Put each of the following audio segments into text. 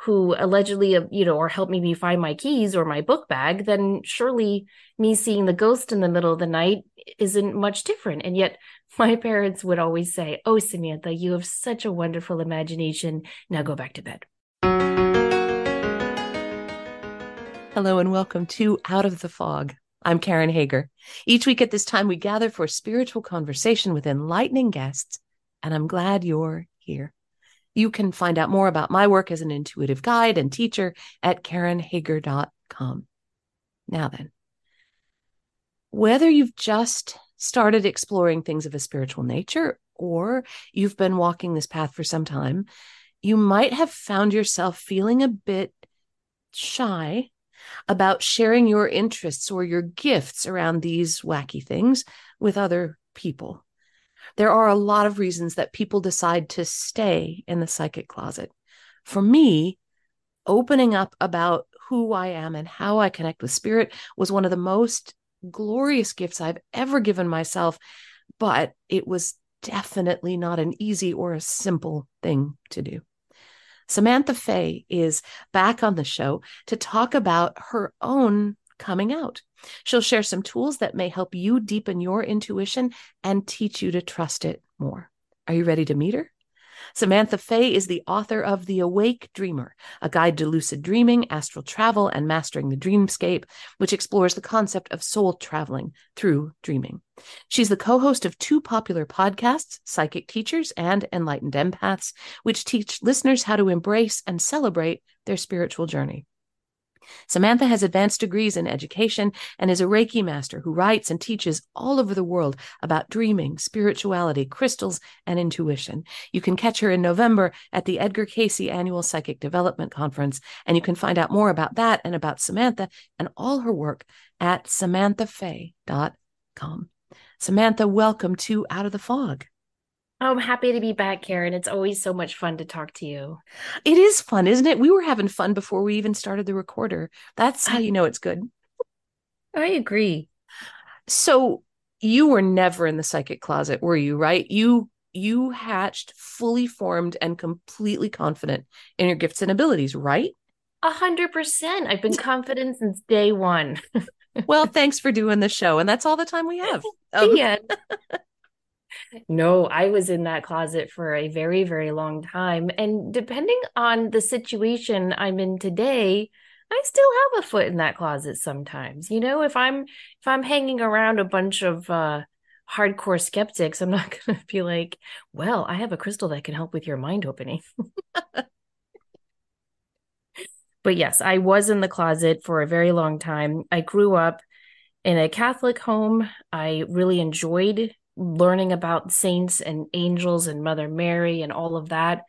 who allegedly, uh, you know, or helped me find my keys or my book bag, then surely me seeing the ghost in the middle of the night isn't much different. And yet my parents would always say, Oh, Samantha, you have such a wonderful imagination. Now go back to bed. Hello and welcome to Out of the Fog. I'm Karen Hager. Each week at this time, we gather for spiritual conversation with enlightening guests, and I'm glad you're here. You can find out more about my work as an intuitive guide and teacher at karenhager.com. Now then, whether you've just started exploring things of a spiritual nature or you've been walking this path for some time, you might have found yourself feeling a bit shy about sharing your interests or your gifts around these wacky things with other people there are a lot of reasons that people decide to stay in the psychic closet. For me, opening up about who I am and how I connect with spirit was one of the most glorious gifts I've ever given myself, but it was definitely not an easy or a simple thing to do. Samantha Fey is back on the show to talk about her own coming out. She'll share some tools that may help you deepen your intuition and teach you to trust it more. Are you ready to meet her? Samantha Fey is the author of The Awake Dreamer, a guide to lucid dreaming, astral travel, and mastering the dreamscape, which explores the concept of soul traveling through dreaming. She's the co host of two popular podcasts, Psychic Teachers and Enlightened Empaths, which teach listeners how to embrace and celebrate their spiritual journey. Samantha has advanced degrees in education and is a Reiki master who writes and teaches all over the world about dreaming, spirituality, crystals, and intuition. You can catch her in November at the Edgar Cayce Annual Psychic Development Conference, and you can find out more about that and about Samantha and all her work at samanthafey.com. Samantha, welcome to Out of the Fog. Oh, I'm happy to be back, Karen. It's always so much fun to talk to you. It is fun, isn't it? We were having fun before we even started the recorder. That's how you know it's good. I agree. So you were never in the psychic closet, were you? Right? You you hatched fully formed and completely confident in your gifts and abilities, right? A hundred percent. I've been confident since day one. well, thanks for doing the show, and that's all the time we have. Um. No, I was in that closet for a very, very long time. And depending on the situation I'm in today, I still have a foot in that closet sometimes. You know, if I'm if I'm hanging around a bunch of uh hardcore skeptics, I'm not going to be like, "Well, I have a crystal that can help with your mind opening." but yes, I was in the closet for a very long time. I grew up in a Catholic home. I really enjoyed learning about saints and angels and Mother Mary and all of that.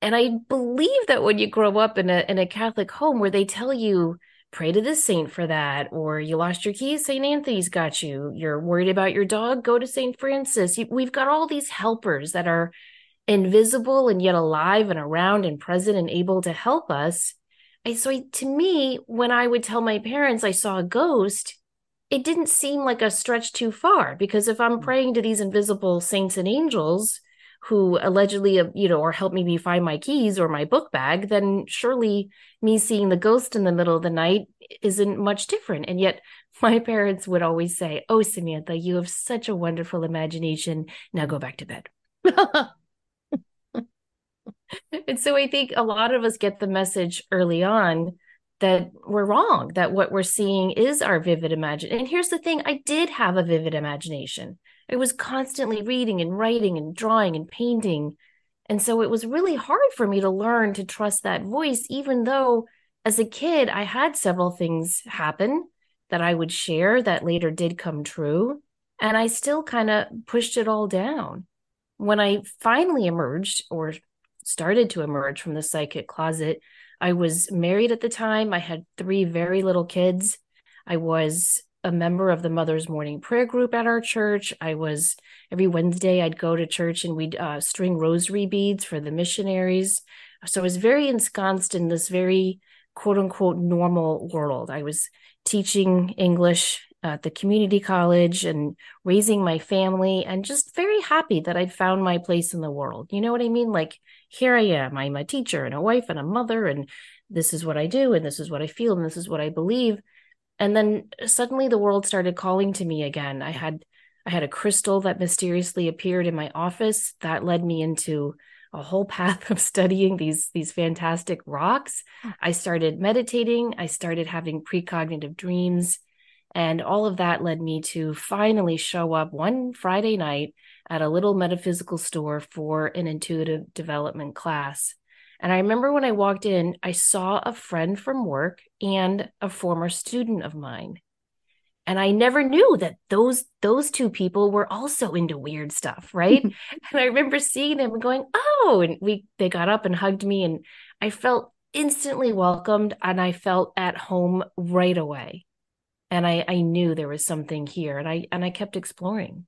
And I believe that when you grow up in a in a Catholic home where they tell you pray to this saint for that, or you lost your keys, Saint Anthony's got you. You're worried about your dog, go to Saint Francis. We've got all these helpers that are invisible and yet alive and around and present and able to help us. So to me, when I would tell my parents I saw a ghost, it didn't seem like a stretch too far because if I'm mm. praying to these invisible saints and angels who allegedly, uh, you know, or help me find my keys or my book bag, then surely me seeing the ghost in the middle of the night isn't much different. And yet my parents would always say, Oh, Samantha, you have such a wonderful imagination. Now go back to bed. and so I think a lot of us get the message early on that we're wrong, that what we're seeing is our vivid imagination. And here's the thing I did have a vivid imagination. I was constantly reading and writing and drawing and painting. And so it was really hard for me to learn to trust that voice, even though as a kid, I had several things happen that I would share that later did come true. And I still kind of pushed it all down. when I finally emerged or started to emerge from the psychic closet, I was married at the time. I had three very little kids. I was a member of the Mother's Morning Prayer Group at our church. I was every Wednesday, I'd go to church and we'd uh, string rosary beads for the missionaries. So I was very ensconced in this very quote unquote normal world. I was teaching English at the community college and raising my family and just very happy that I'd found my place in the world. You know what I mean? Like, here I am. I'm a teacher and a wife and a mother, and this is what I do, and this is what I feel, and this is what I believe. And then suddenly the world started calling to me again. I had I had a crystal that mysteriously appeared in my office that led me into a whole path of studying these these fantastic rocks. Hmm. I started meditating, I started having precognitive dreams, and all of that led me to finally show up one Friday night at a little metaphysical store for an intuitive development class. And I remember when I walked in, I saw a friend from work and a former student of mine. And I never knew that those those two people were also into weird stuff, right? and I remember seeing them and going, "Oh!" And we they got up and hugged me, and I felt instantly welcomed, and I felt at home right away. And I I knew there was something here, and I and I kept exploring.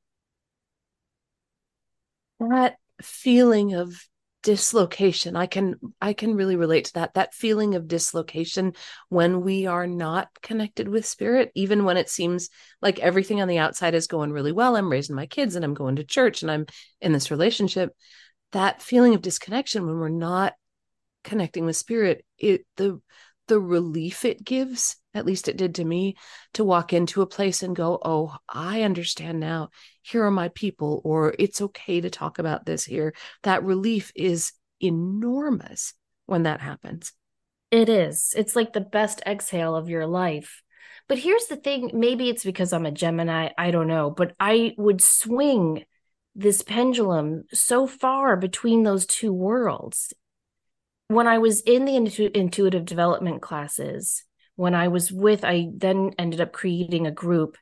That feeling of dislocation i can i can really relate to that. That feeling of dislocation when we are not connected with spirit even when it seems like everything on the outside is going really well i'm raising my kids and i'm going to church and i'm in this relationship that feeling of disconnection when we're not connecting with spirit it the the relief it gives at least it did to me to walk into a place and go oh i understand now. Here are my people or it's okay to talk about this here. That relief is enormous when that happens. It is. It's like the best exhale of your life. But here's the thing. Maybe it's because i'm a gemini. I don't know. But i would swing this pendulum so far between those two worlds when I was in the intu- intuitive development classes, when I was with, I then ended up creating a group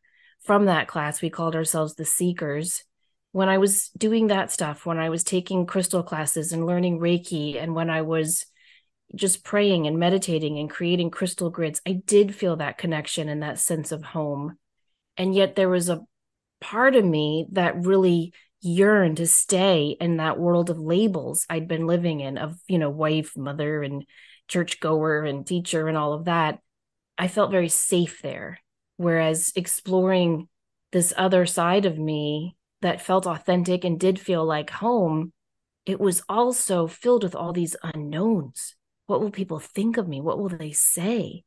from that class. We called ourselves the Seekers. When I was doing that stuff, when I was taking crystal classes and learning Reiki, and when I was just praying and meditating and creating crystal grids, I did feel that connection and that sense of home. And yet there was a part of me that really yearn to stay in that world of labels I'd been living in of, you know, wife, mother, and churchgoer and teacher and all of that. I felt very safe there. Whereas exploring this other side of me that felt authentic and did feel like home, it was also filled with all these unknowns. What will people think of me? What will they say?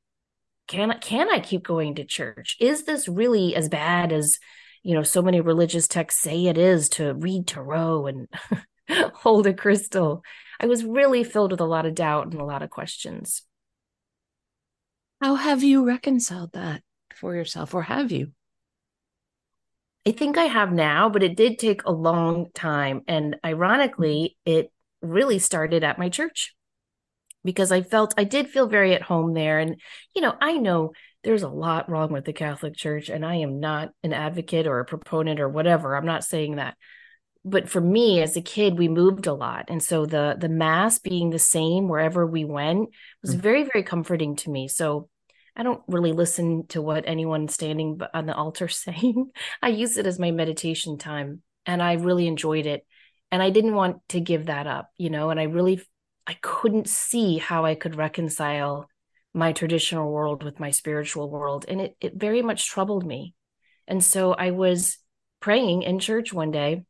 Can I, can I keep going to church? Is this really as bad as you know so many religious texts say it is to read tarot and hold a crystal. I was really filled with a lot of doubt and a lot of questions. How have you reconciled that for yourself or have you? I think i have now but it did take a long time and ironically mm-hmm. it really started at my church because i felt i did feel very at home there and you know i know there's a lot wrong with the Catholic Church, and I am not an advocate or a proponent or whatever. I'm not saying that. But for me as a kid, we moved a lot. And so the the mass being the same wherever we went was mm-hmm. very, very comforting to me. So I don't really listen to what anyone standing on the altar saying. I use it as my meditation time and I really enjoyed it. And I didn't want to give that up, you know, and I really I couldn't see how I could reconcile my traditional world with my spiritual world and it it very much troubled me. And so i was praying in church one day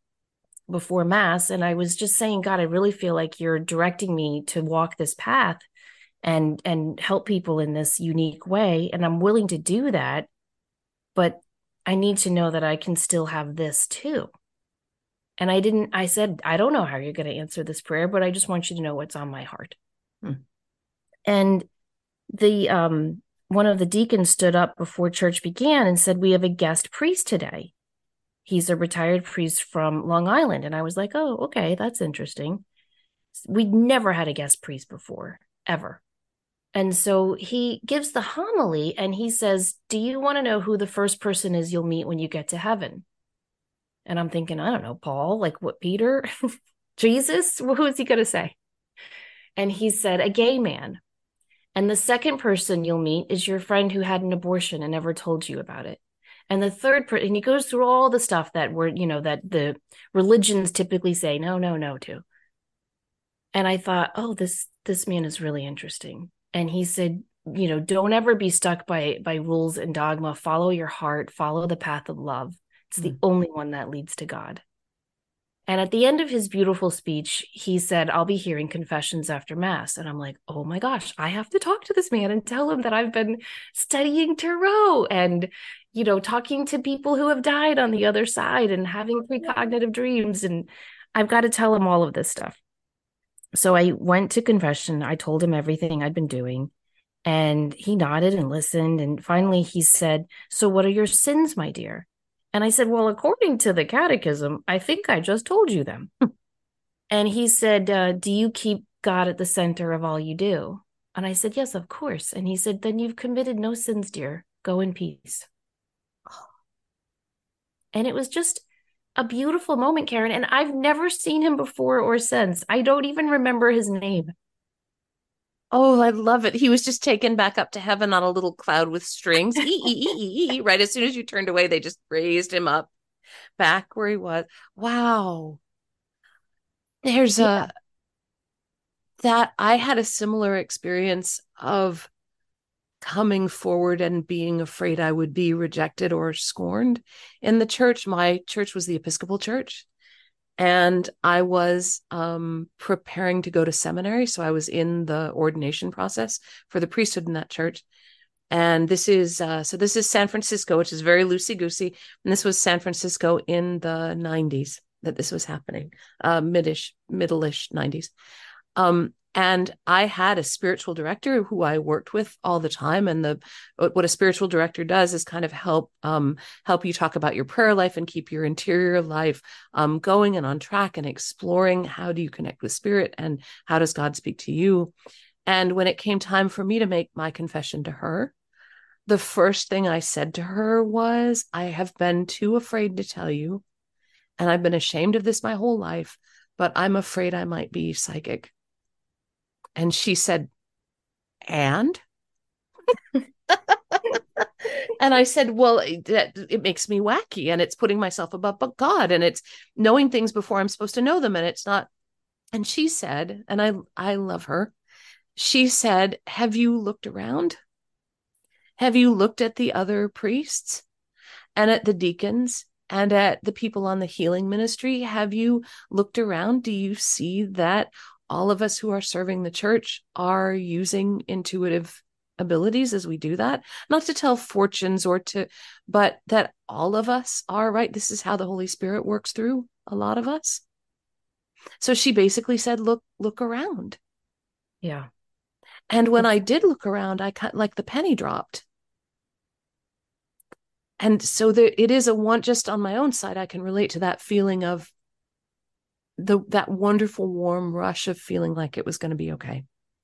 before mass and i was just saying god i really feel like you're directing me to walk this path and and help people in this unique way and i'm willing to do that but i need to know that i can still have this too. And i didn't i said i don't know how you're going to answer this prayer but i just want you to know what's on my heart. Hmm. and the um one of the deacons stood up before church began and said, We have a guest priest today. He's a retired priest from Long Island. And I was like, Oh, okay, that's interesting. We'd never had a guest priest before, ever. And so he gives the homily and he says, Do you want to know who the first person is you'll meet when you get to heaven? And I'm thinking, I don't know, Paul, like what, Peter? Jesus? Who is he going to say? And he said, a gay man. And the second person you'll meet is your friend who had an abortion and never told you about it. And the third person, and he goes through all the stuff that were, you know, that the religions typically say no, no, no to. And I thought, oh, this this man is really interesting. And he said, you know, don't ever be stuck by by rules and dogma. Follow your heart, follow the path of love. It's the mm. only one that leads to God. And at the end of his beautiful speech, he said, I'll be hearing confessions after Mass. And I'm like, oh my gosh, I have to talk to this man and tell him that I've been studying Tarot and, you know, talking to people who have died on the other side and having oh, precognitive dreams. And I've got to tell him all of this stuff. So I went to confession. I told him everything I'd been doing. And he nodded and listened. And finally he said, So what are your sins, my dear? And I said, Well, according to the catechism, I think I just told you them. and he said, uh, Do you keep God at the center of all you do? And I said, Yes, of course. And he said, Then you've committed no sins, dear. Go in peace. And it was just a beautiful moment, Karen. And I've never seen him before or since. I don't even remember his name. Oh, I love it. He was just taken back up to heaven on a little cloud with strings. right as soon as you turned away, they just raised him up back where he was. Wow. There's yeah. a that I had a similar experience of coming forward and being afraid I would be rejected or scorned in the church. My church was the Episcopal Church and I was um, preparing to go to seminary. So I was in the ordination process for the priesthood in that church. And this is uh, so this is San Francisco, which is very loosey goosey. And this was San Francisco in the 90s that this was happening, uh, midish, middle-ish 90s. Um, and i had a spiritual director who i worked with all the time. And the what a spiritual director does is kind of help um, help you talk about your prayer life and keep your interior life um, going and on track and exploring how do you connect with spirit and how does god speak to you. And when it came time for me to make my confession to her the first thing i said to her was i have been too afraid to tell you and i've been ashamed of this my whole life but i'm afraid i might be psychic and she said, and? and I said, well, eh, that it makes me wacky and it's putting myself above but God and it's knowing things before I'm supposed to know them. And it's not. And she said, and I, I love her. She said, have you looked around? Have you looked at the other priests and at the deacons and at the people on the healing ministry? Have you looked around? Do you see that all of us who are serving the church are using intuitive abilities as we do that. Not to tell fortunes or to but that all of us are right? This is how the holy spirit works through a lot of us. So she basically said look look around. Yeah. And when i did look around i cut like the penny dropped. And so there it is a want just on my own side i can relate to that feeling of the that wonderful warm rush of feeling like it was going to be okay.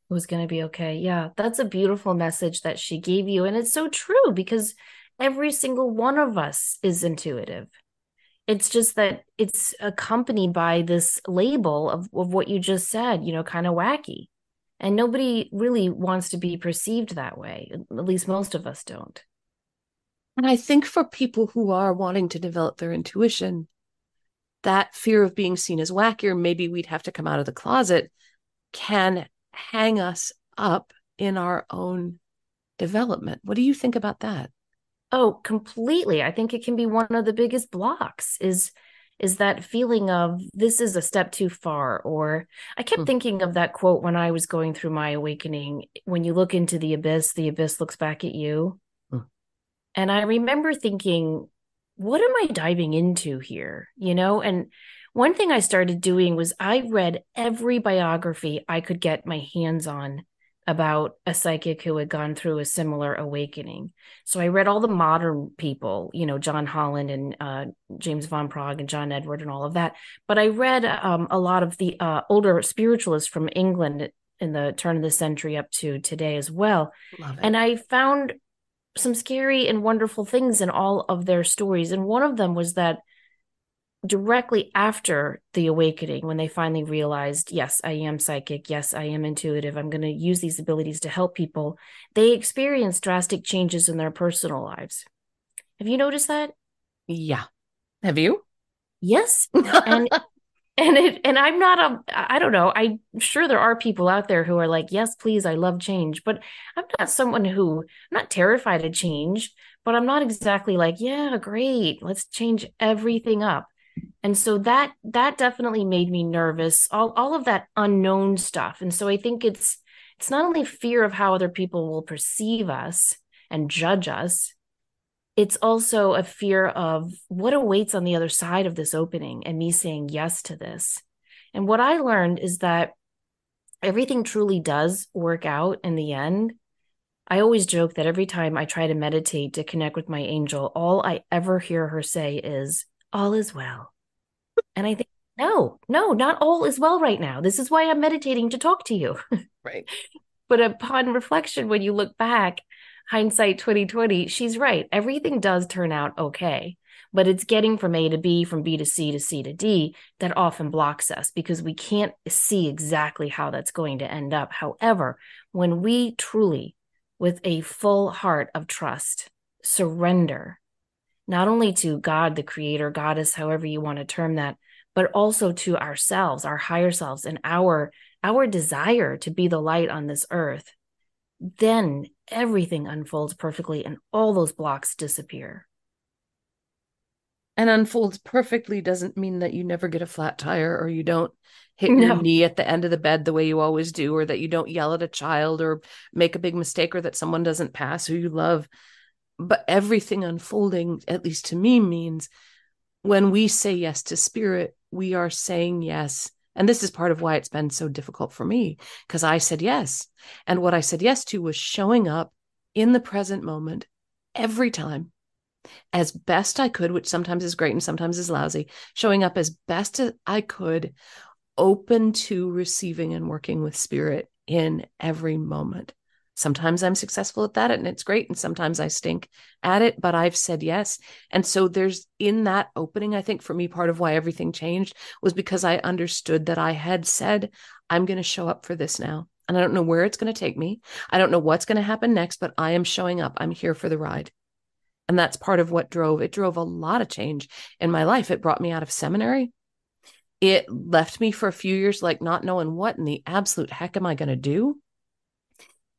It was going to be okay. Yeah that's a beautiful message that she gave you and it's so true because every single one of us is intuitive. It's just that it's accompanied by this label of, of what you just said you know kind of wacky. And nobody really wants to be perceived that way at least most of us don't. And i think for people who are wanting to develop their intuition that fear of being seen as wacky, or maybe we'd have to come out of the closet, can hang us up in our own development. What do you think about that? Oh, completely. I think it can be one of the biggest blocks is is that feeling of this is a step too far or I kept mm. thinking of that quote when I was going through my awakening when you look into the abyss the abyss looks back at you. Mm. And I remember thinking what am I diving into here? You know, and one thing I started doing was I read every biography I could get my hands on about a psychic who had gone through a similar awakening. So I read all the modern people, you know, John Holland and uh, James Van Praagh and John Edward and all of that. But I read um, a lot of the uh, older spiritualists from England in the turn of the century up to today as well. And I found some scary and wonderful things in all of their stories. And one of them was that directly after the awakening, when they finally realized, yes, I am psychic, yes, I am intuitive, I'm going to use these abilities to help people, they experienced drastic changes in their personal lives. Have you noticed that? Yeah. Have you? Yes. And and it and i'm not a i don't know. I'm sure there are people out there who are like yes please i love change. But i'm not someone who i'm not terrified of change but i'm not exactly like yeah great let's change everything up. And so that that definitely made me nervous all all of that unknown stuff. And so i think it's it's not only fear of how other people will perceive us and judge us it's also a fear of what awaits on the other side of this opening and me saying yes to this. And what I learned is that everything truly does work out in the end. I always joke that every time I try to meditate to connect with my angel, all I ever hear her say is, All is well. and I think, no, no, not all is well right now. This is why I'm meditating to talk to you. Right. but upon reflection, when you look back, hindsight 2020, she's right. Everything does turn out okay, but it's getting from A to B, from B to C to C to D that often blocks us because we can't see exactly how that's going to end up. However, when we truly, with a full heart of trust, surrender, not only to God, the creator, goddess, however you want to term that, but also to ourselves, our higher selves, and our our desire to be the light on this earth, then everything unfolds perfectly and all those blocks disappear. And unfolds perfectly doesn't mean that you never get a flat tire or you don't hit No. your knee at the end of the bed the way you always do, or that you don't yell at a child or make a big mistake or that someone doesn't pass who you love. But everything unfolding, at least to me, means when we say yes to spirit, we are saying yes. And this is part of why it's been so difficult for me because I said yes. And what I said yes to was showing up in the present moment every time as best I could, which sometimes is great and sometimes is lousy, showing up as best as I could, open to receiving and working with spirit in every moment. Sometimes I'm successful at that and it's great. And sometimes I stink at it, but I've said yes. And so there's in that opening, I think for me, part of why everything changed was because I understood that I had said, I'm going to show up for this now. And I don't know where it's going to take me. I don't know what's going to happen next, but I am showing up. I'm here for the ride. And that's part of what drove it drove a lot of change in my life. It brought me out of seminary. It left me for a few years like not knowing what in the absolute heck am I going to do?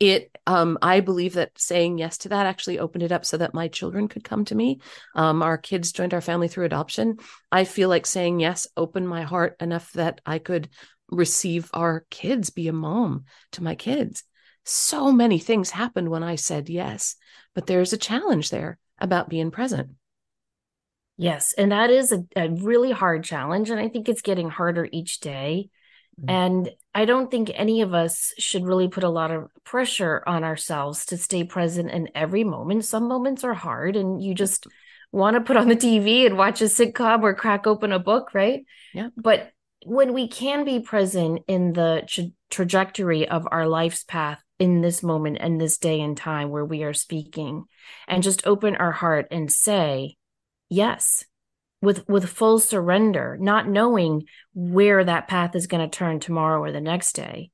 It um I believe that saying yes to that actually opened it up so that my children could come to me. Um our kids joined our family through adoption. I feel like saying yes opened my heart enough that I could receive our kids, be a mom to my kids. So many things happened when I said yes, but there's a challenge there about being present. Yes. And that is a, a really hard challenge. And I think it's getting harder each day. Mhm. And I don't think any of us should really put a lot of pressure on ourselves to stay present in every moment. Some moments are hard and you just want to put on the TV and watch a sitcom or crack open a book, right? Yeah. But when we can be present in the tra- trajectory of our life's path in this moment and this day and time where we are speaking and just open our heart and say yes with with full surrender not knowing where that path is going to turn tomorrow or the next day.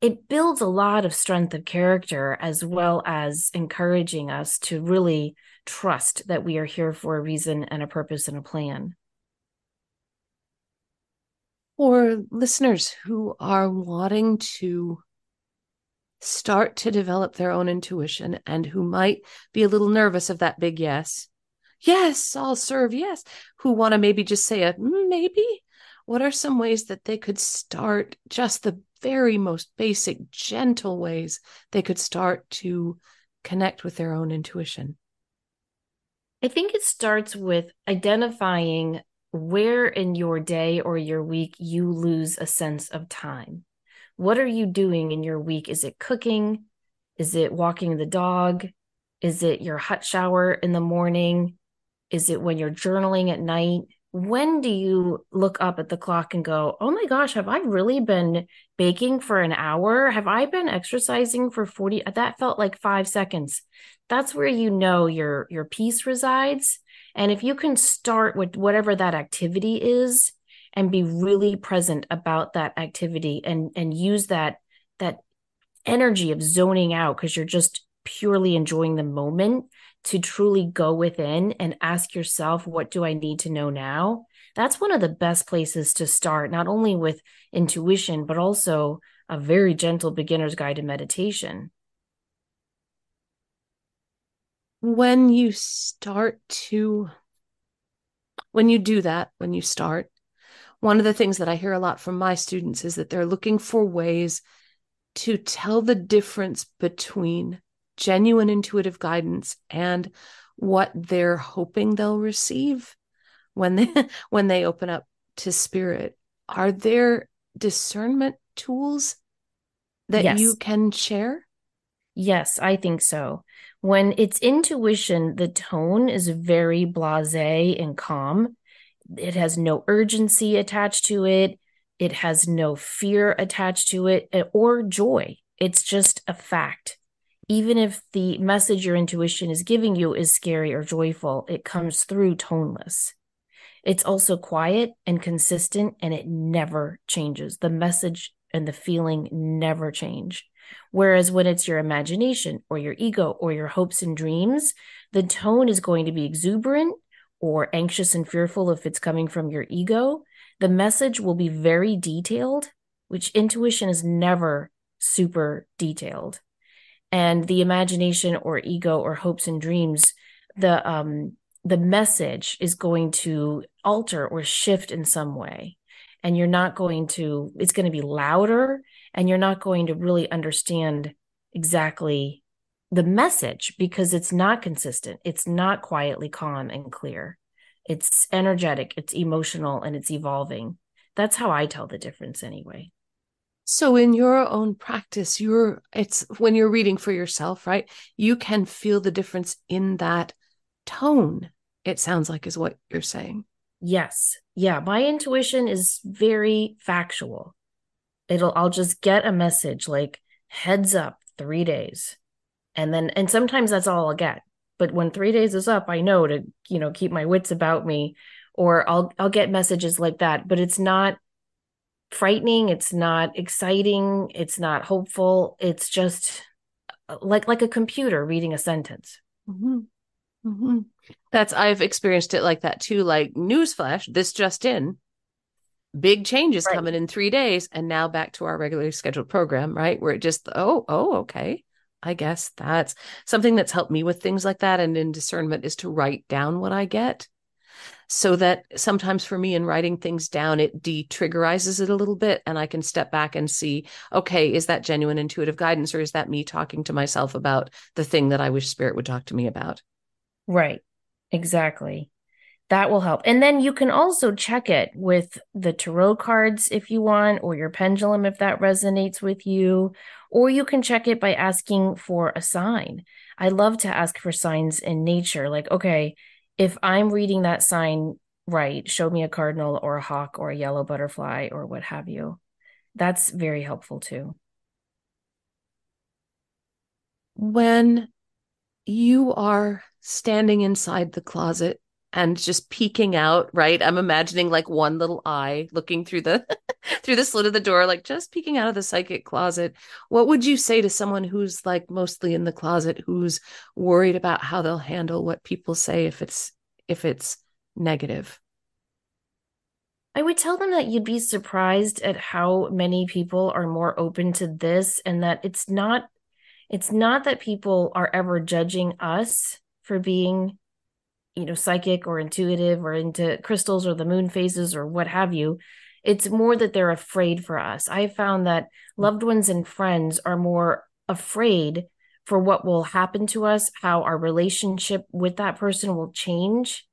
It builds a lot of strength of character as well as encouraging us to really trust that we are here for a reason and a purpose and a plan. For listeners who are wanting to start to develop their own intuition and who might be a little nervous of that big yes, yes, I'll serve, yes, who want to maybe just say a "Mm, maybe, what are some ways that they could start just the very most basic, gentle ways they could start to connect with their own intuition? I think it starts with identifying where in your day or your week you lose a sense of time. What are you doing in your week? Is it cooking? Is it walking the dog? Is it your hot shower in the morning? Is it when you're journaling at night? When do you look up at the clock and go, oh my gosh, have I really been baking for an hour? Have I been exercising for 40? That felt like five seconds. That's where you know your your peace resides And if you can start with whatever that activity is and be really present about that activity and and use that that energy of zoning out because you're just purely enjoying the moment to truly go within and ask yourself what do I need to know now? That's one of the best places to start not only with intuition but also a very gentle beginner's guide to meditation. When you start to, when you do that, when you start, one of the things that I hear a lot from my students is that they're looking for ways to tell the difference between genuine intuitive guidance and what they're hoping they'll receive when they when they open up to spirit are there discernment tools that yes. you can share? Yes, I think so. When it's intuition, the tone is very blase and calm. It has no urgency attached to it. It has no fear attached to it eh, or joy. It's just a fact. Even if the message your intuition is giving you is scary or joyful, it comes through toneless. It's also quiet and consistent and it never changes. The message and the feeling never change. Whereas when it's your imagination or your ego or your hopes and dreams, the tone is going to be exuberant or anxious and fearful if it's coming from your ego. The message will be very detailed, which intuition is never super detailed. And the imagination or ego or hopes and dreams, the um the message is going to alter or shift in some way. And you're not going to it's going to be louder and you're not going to really understand exactly the message because it's not consistent. It's not quietly calm and clear. It's energetic it's emotional and it's evolving. That's how i tell the difference anyway so in your own practice you're it's when you're reading for yourself right you can feel the difference in that tone it sounds like is what you're saying. Yes. Yeah, my intuition is very factual. It'll I'll just get a message like heads up 3 days. And then and sometimes that's all I'll get. But when 3 days is up, I know to, you know, keep my wits about me or I'll I'll get messages like that, but it's not frightening, it's not exciting, it's not hopeful. It's just uh, like like a computer reading a sentence. Mm-hmm. Mm-hmm. That's I've experienced it like that too. Like newsflash, this just in, big changes right. coming in three days, and now back to our regularly scheduled program, right? Where it just oh oh okay, I guess that's something that's helped me with things like that, and in discernment is to write down what I get, so that sometimes for me in writing things down, it de-triggerizes it a little bit, and I can step back and see, okay, is that genuine intuitive guidance, or is that me talking to myself about the thing that I wish spirit would talk to me about? Right. Exactly. That will help. And then you can also check it with the tarot cards if you want, or your pendulum if that resonates with you. Or you can check it by asking for a sign. I love to ask for signs in nature. Like, okay, if I'm reading that sign right, show me a cardinal or a hawk or a yellow butterfly or what have you. That's very helpful too. When you are standing inside the closet and just peeking out right? I'm imagining like one little eye looking through the through the slit of the door like just peeking out of the psychic closet. What would you say to someone who's like mostly in the closet who's worried about how they'll handle what people say if it's if it's negative? I would tell them that you'd be surprised at how many people are more open to this and that it's not it's not that people are ever judging us for being you know psychic or intuitive or into crystals or the moon phases or what have you it's more that they're afraid for us. I found that hmm. loved ones and friends are more afraid for what will happen to us how our relationship with that person will change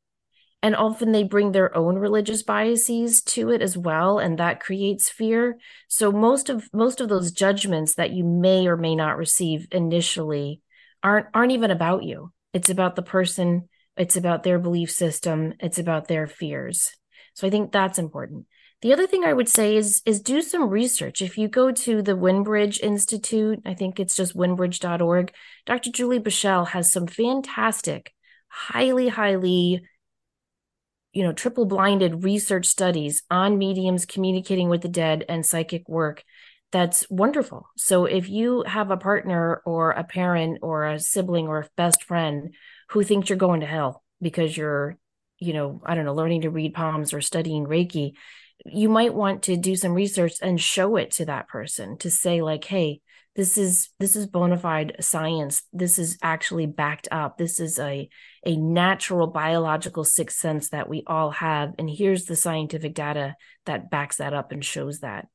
and often they bring their own religious biases to it as well and that creates fear. So most of most of those judgments that you may or may not receive initially aren't aren't even about you. It's about the person it's about their belief system. It's about their fears. So i think that's important. The other thing i would say is is do some research. If you go to the Windbridge institute i think it's just windbridge.org dr julie Beischel has some fantastic highly highly you know triple blinded research studies on mediums communicating with the dead and psychic work. That's wonderful. So if you have a partner or a parent or a sibling or a best friend who thinks you're going to hell because you're you know i don't know learning to read palms or studying reiki you might want to do some research and show it to that person to say like hey this is this is bona fide science. This is actually backed up. This is a a natural biological sixth sense that we all have. And here's the scientific data that backs that up and shows that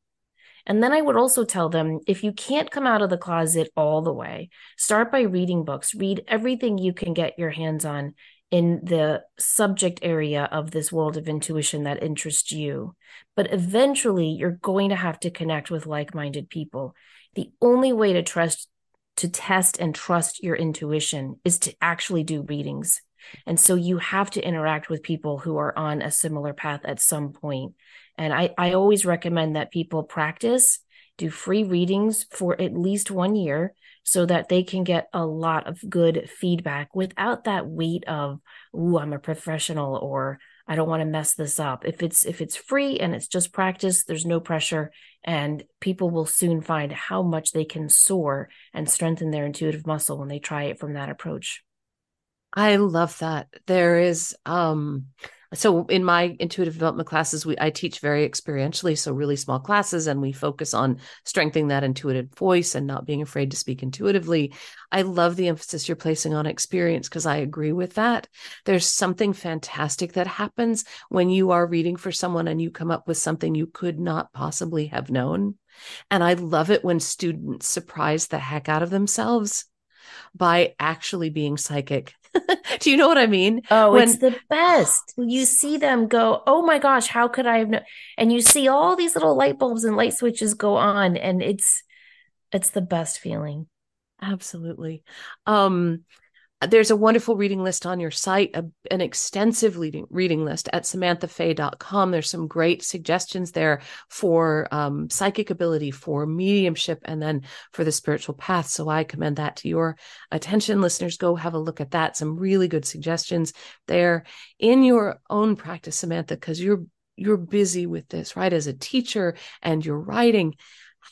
and then I would also tell them if you can't come out of the closet all the way, start by reading books, read everything you can get your hands on in the subject area of this world of intuition that interests you. But eventually, you're going to have to connect with like minded people. The only way to trust, to test and trust your intuition is to actually do readings. And so you have to interact with people who are on a similar path at some point. And I, I always recommend that people practice, do free readings for at least one year so that they can get a lot of good feedback without that weight of, ooh, I'm a professional or I don't want to mess this up. If it's if it's free and it's just practice, there's no pressure and people will soon find how much they can soar and strengthen their intuitive muscle when they try it from that approach. I love that. There is um so in my intuitive development classes we i teach very experientially so really small classes and we focus on strengthening that intuitive voice and not being afraid to speak intuitively. I love the emphasis you're placing on experience because i agree with that. There's something fantastic that happens when you are reading for someone and you come up with something you could not possibly have known. And i love it when students surprise the heck out of themselves by actually being psychic Do you know what I mean? Oh, when, it's the best. You see them go, oh my gosh, how could I have known? And you see all these little light bulbs and light switches go on, and it's it's the best feeling. Absolutely. Um, there's a wonderful reading list on your site, a, an extensive reading, reading list at samanthafey.com. There's some great suggestions there for um, psychic ability, for mediumship, and then for the spiritual path. So I commend that to your attention. Listeners, go have a look at that. Some really good suggestions there in your own practice, Samantha, because you're you're busy with this, right? As a teacher and you're writing.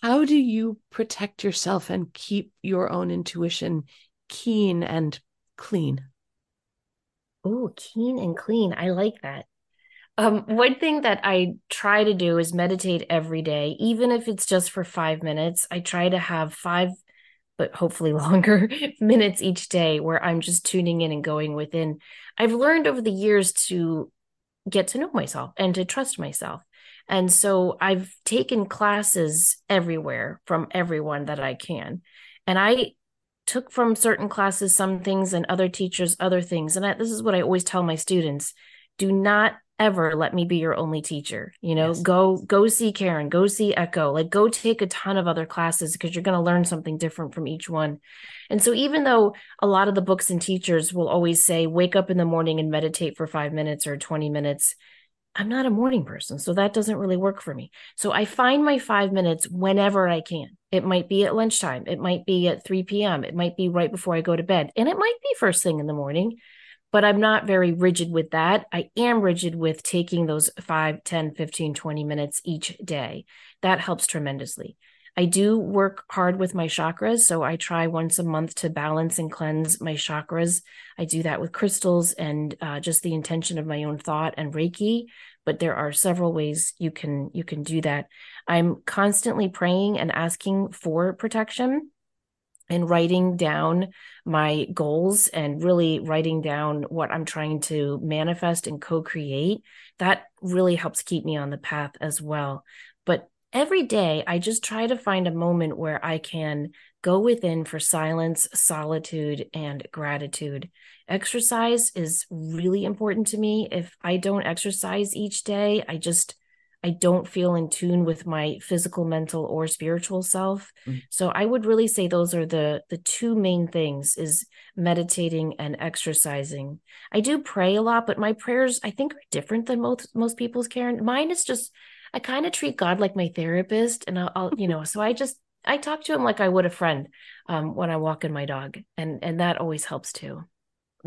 How do you protect yourself and keep your own intuition keen and clean. Oh, keen and clean. I like that. Um, one thing that I try to do is meditate every day, even if it's just for five minutes. I try to have five, but hopefully longer minutes each day where I'm just tuning in and going within. I've learned over the years to get to know myself and to trust myself. And so I've taken classes everywhere from everyone that I can. And I took from certain classes some things and other teachers other things. And I, this is what I always tell my students do not ever let me be your only teacher you know yes. go go see karen go see echo like go take a ton of other classes because you're going to learn something different from each one and so even though a lot of the books and teachers will always say wake up in the morning and meditate for 5 minutes or 20 minutes I'm not a morning person, so that doesn't really work for me. So I find my five minutes whenever I can. It might be at lunchtime, it might be at 3 p.m., it might be right before I go to bed, and it might be first thing in the morning. But I'm not very rigid with that. I am rigid with taking those 5, 10, 15, 20 minutes each day. That helps tremendously. I do work hard with my chakras. So I try once a month to balance and cleanse my chakras. I do that with crystals and uh, just the intention of my own thought and Reiki. But there are several ways you can you can do that. I'm constantly praying and asking for protection and writing down my goals and really writing down what I'm trying to manifest and co-create. That really helps keep me on the path as well. But every day I just try to find a moment where I can go within for silence, solitude, and gratitude. Exercise is really important to me. If I don't exercise each day, I just I don't feel in tune with my physical, mental, or spiritual self. Mm-hmm. So I would really say those are the the two main things is meditating and exercising. I do pray a lot, but my prayers I think are different than most most people's Karen. Mine is just I kind of treat God like my therapist, and I'll, I'll, you know, so I just I talk to him like I would a friend um, when I walk in my dog, and and that always helps too.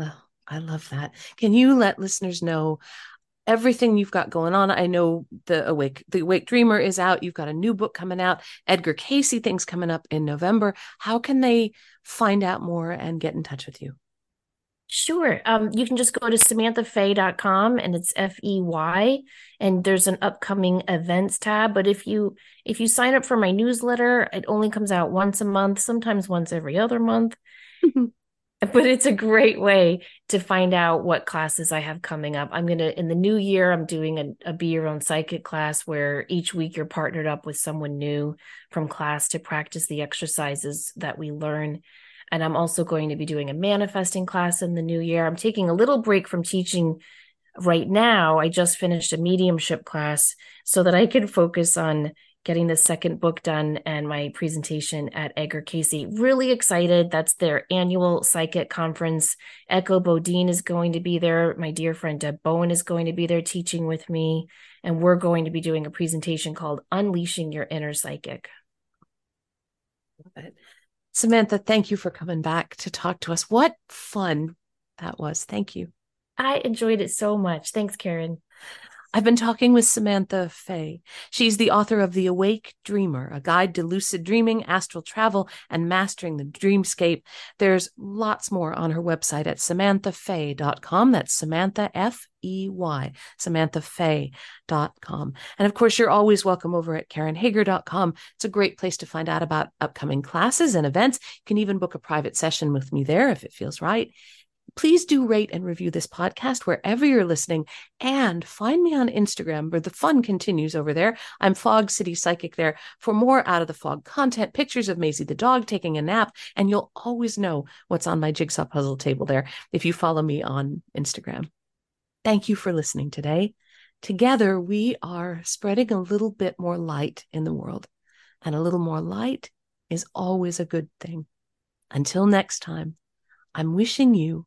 Oh, I love that. Can you let listeners know everything you've got going on. I know the Awake the Awake Dreamer is out. You've got a new book coming out. Edgar Cayce things coming up in November. How can they find out more and get in touch with you? Sure. Um, you can just go to samanthafey.com and it's F-E-Y and there's an upcoming events tab. But if you if you sign up for my newsletter, it only comes out once a month, sometimes once every other month. but it's a great way to find out what classes I have coming up. I'm gonna in the new year, I'm doing a, a be your own psychic class where each week you're partnered up with someone new from class to practice the exercises that we learn and I'm also going to be doing a manifesting class in the new year. I'm taking a little break from teaching right now. I just finished a mediumship class so that I can focus on getting the second book done and my presentation at Edgar Cayce. Really excited. That's their annual psychic conference. Echo Bodine is going to be there. My dear friend Deb Bowen is going to be there teaching with me. And we're going to be doing a presentation called Unleashing Your Inner Psychic. Love it. Samantha, thank you for coming back to talk to us. What fun that was. Thank you. I enjoyed it so much. Thanks, Karen. I've been talking with Samantha Fey. She's the author of The Awake Dreamer, a guide to lucid dreaming, astral travel, and mastering the dreamscape. There's lots more on her website at samanthafey.com. That's Samantha F E Y, samanthafey.com. And of course, you're always welcome over at karenhager.com. It's a great place to find out about upcoming classes and events. You can even book a private session with me there if it feels right please do rate and review this podcast wherever you're listening and find me on Instagram where the fun continues over there. I'm Fog City Psychic there for more out of the fog content, pictures of Maisie the dog taking a nap, and you'll always know what's on my jigsaw puzzle table there if you follow me on Instagram. Thank you for listening today. Together, we are spreading a little bit more light in the world, and a little more light is always a good thing. Until next time, I'm wishing you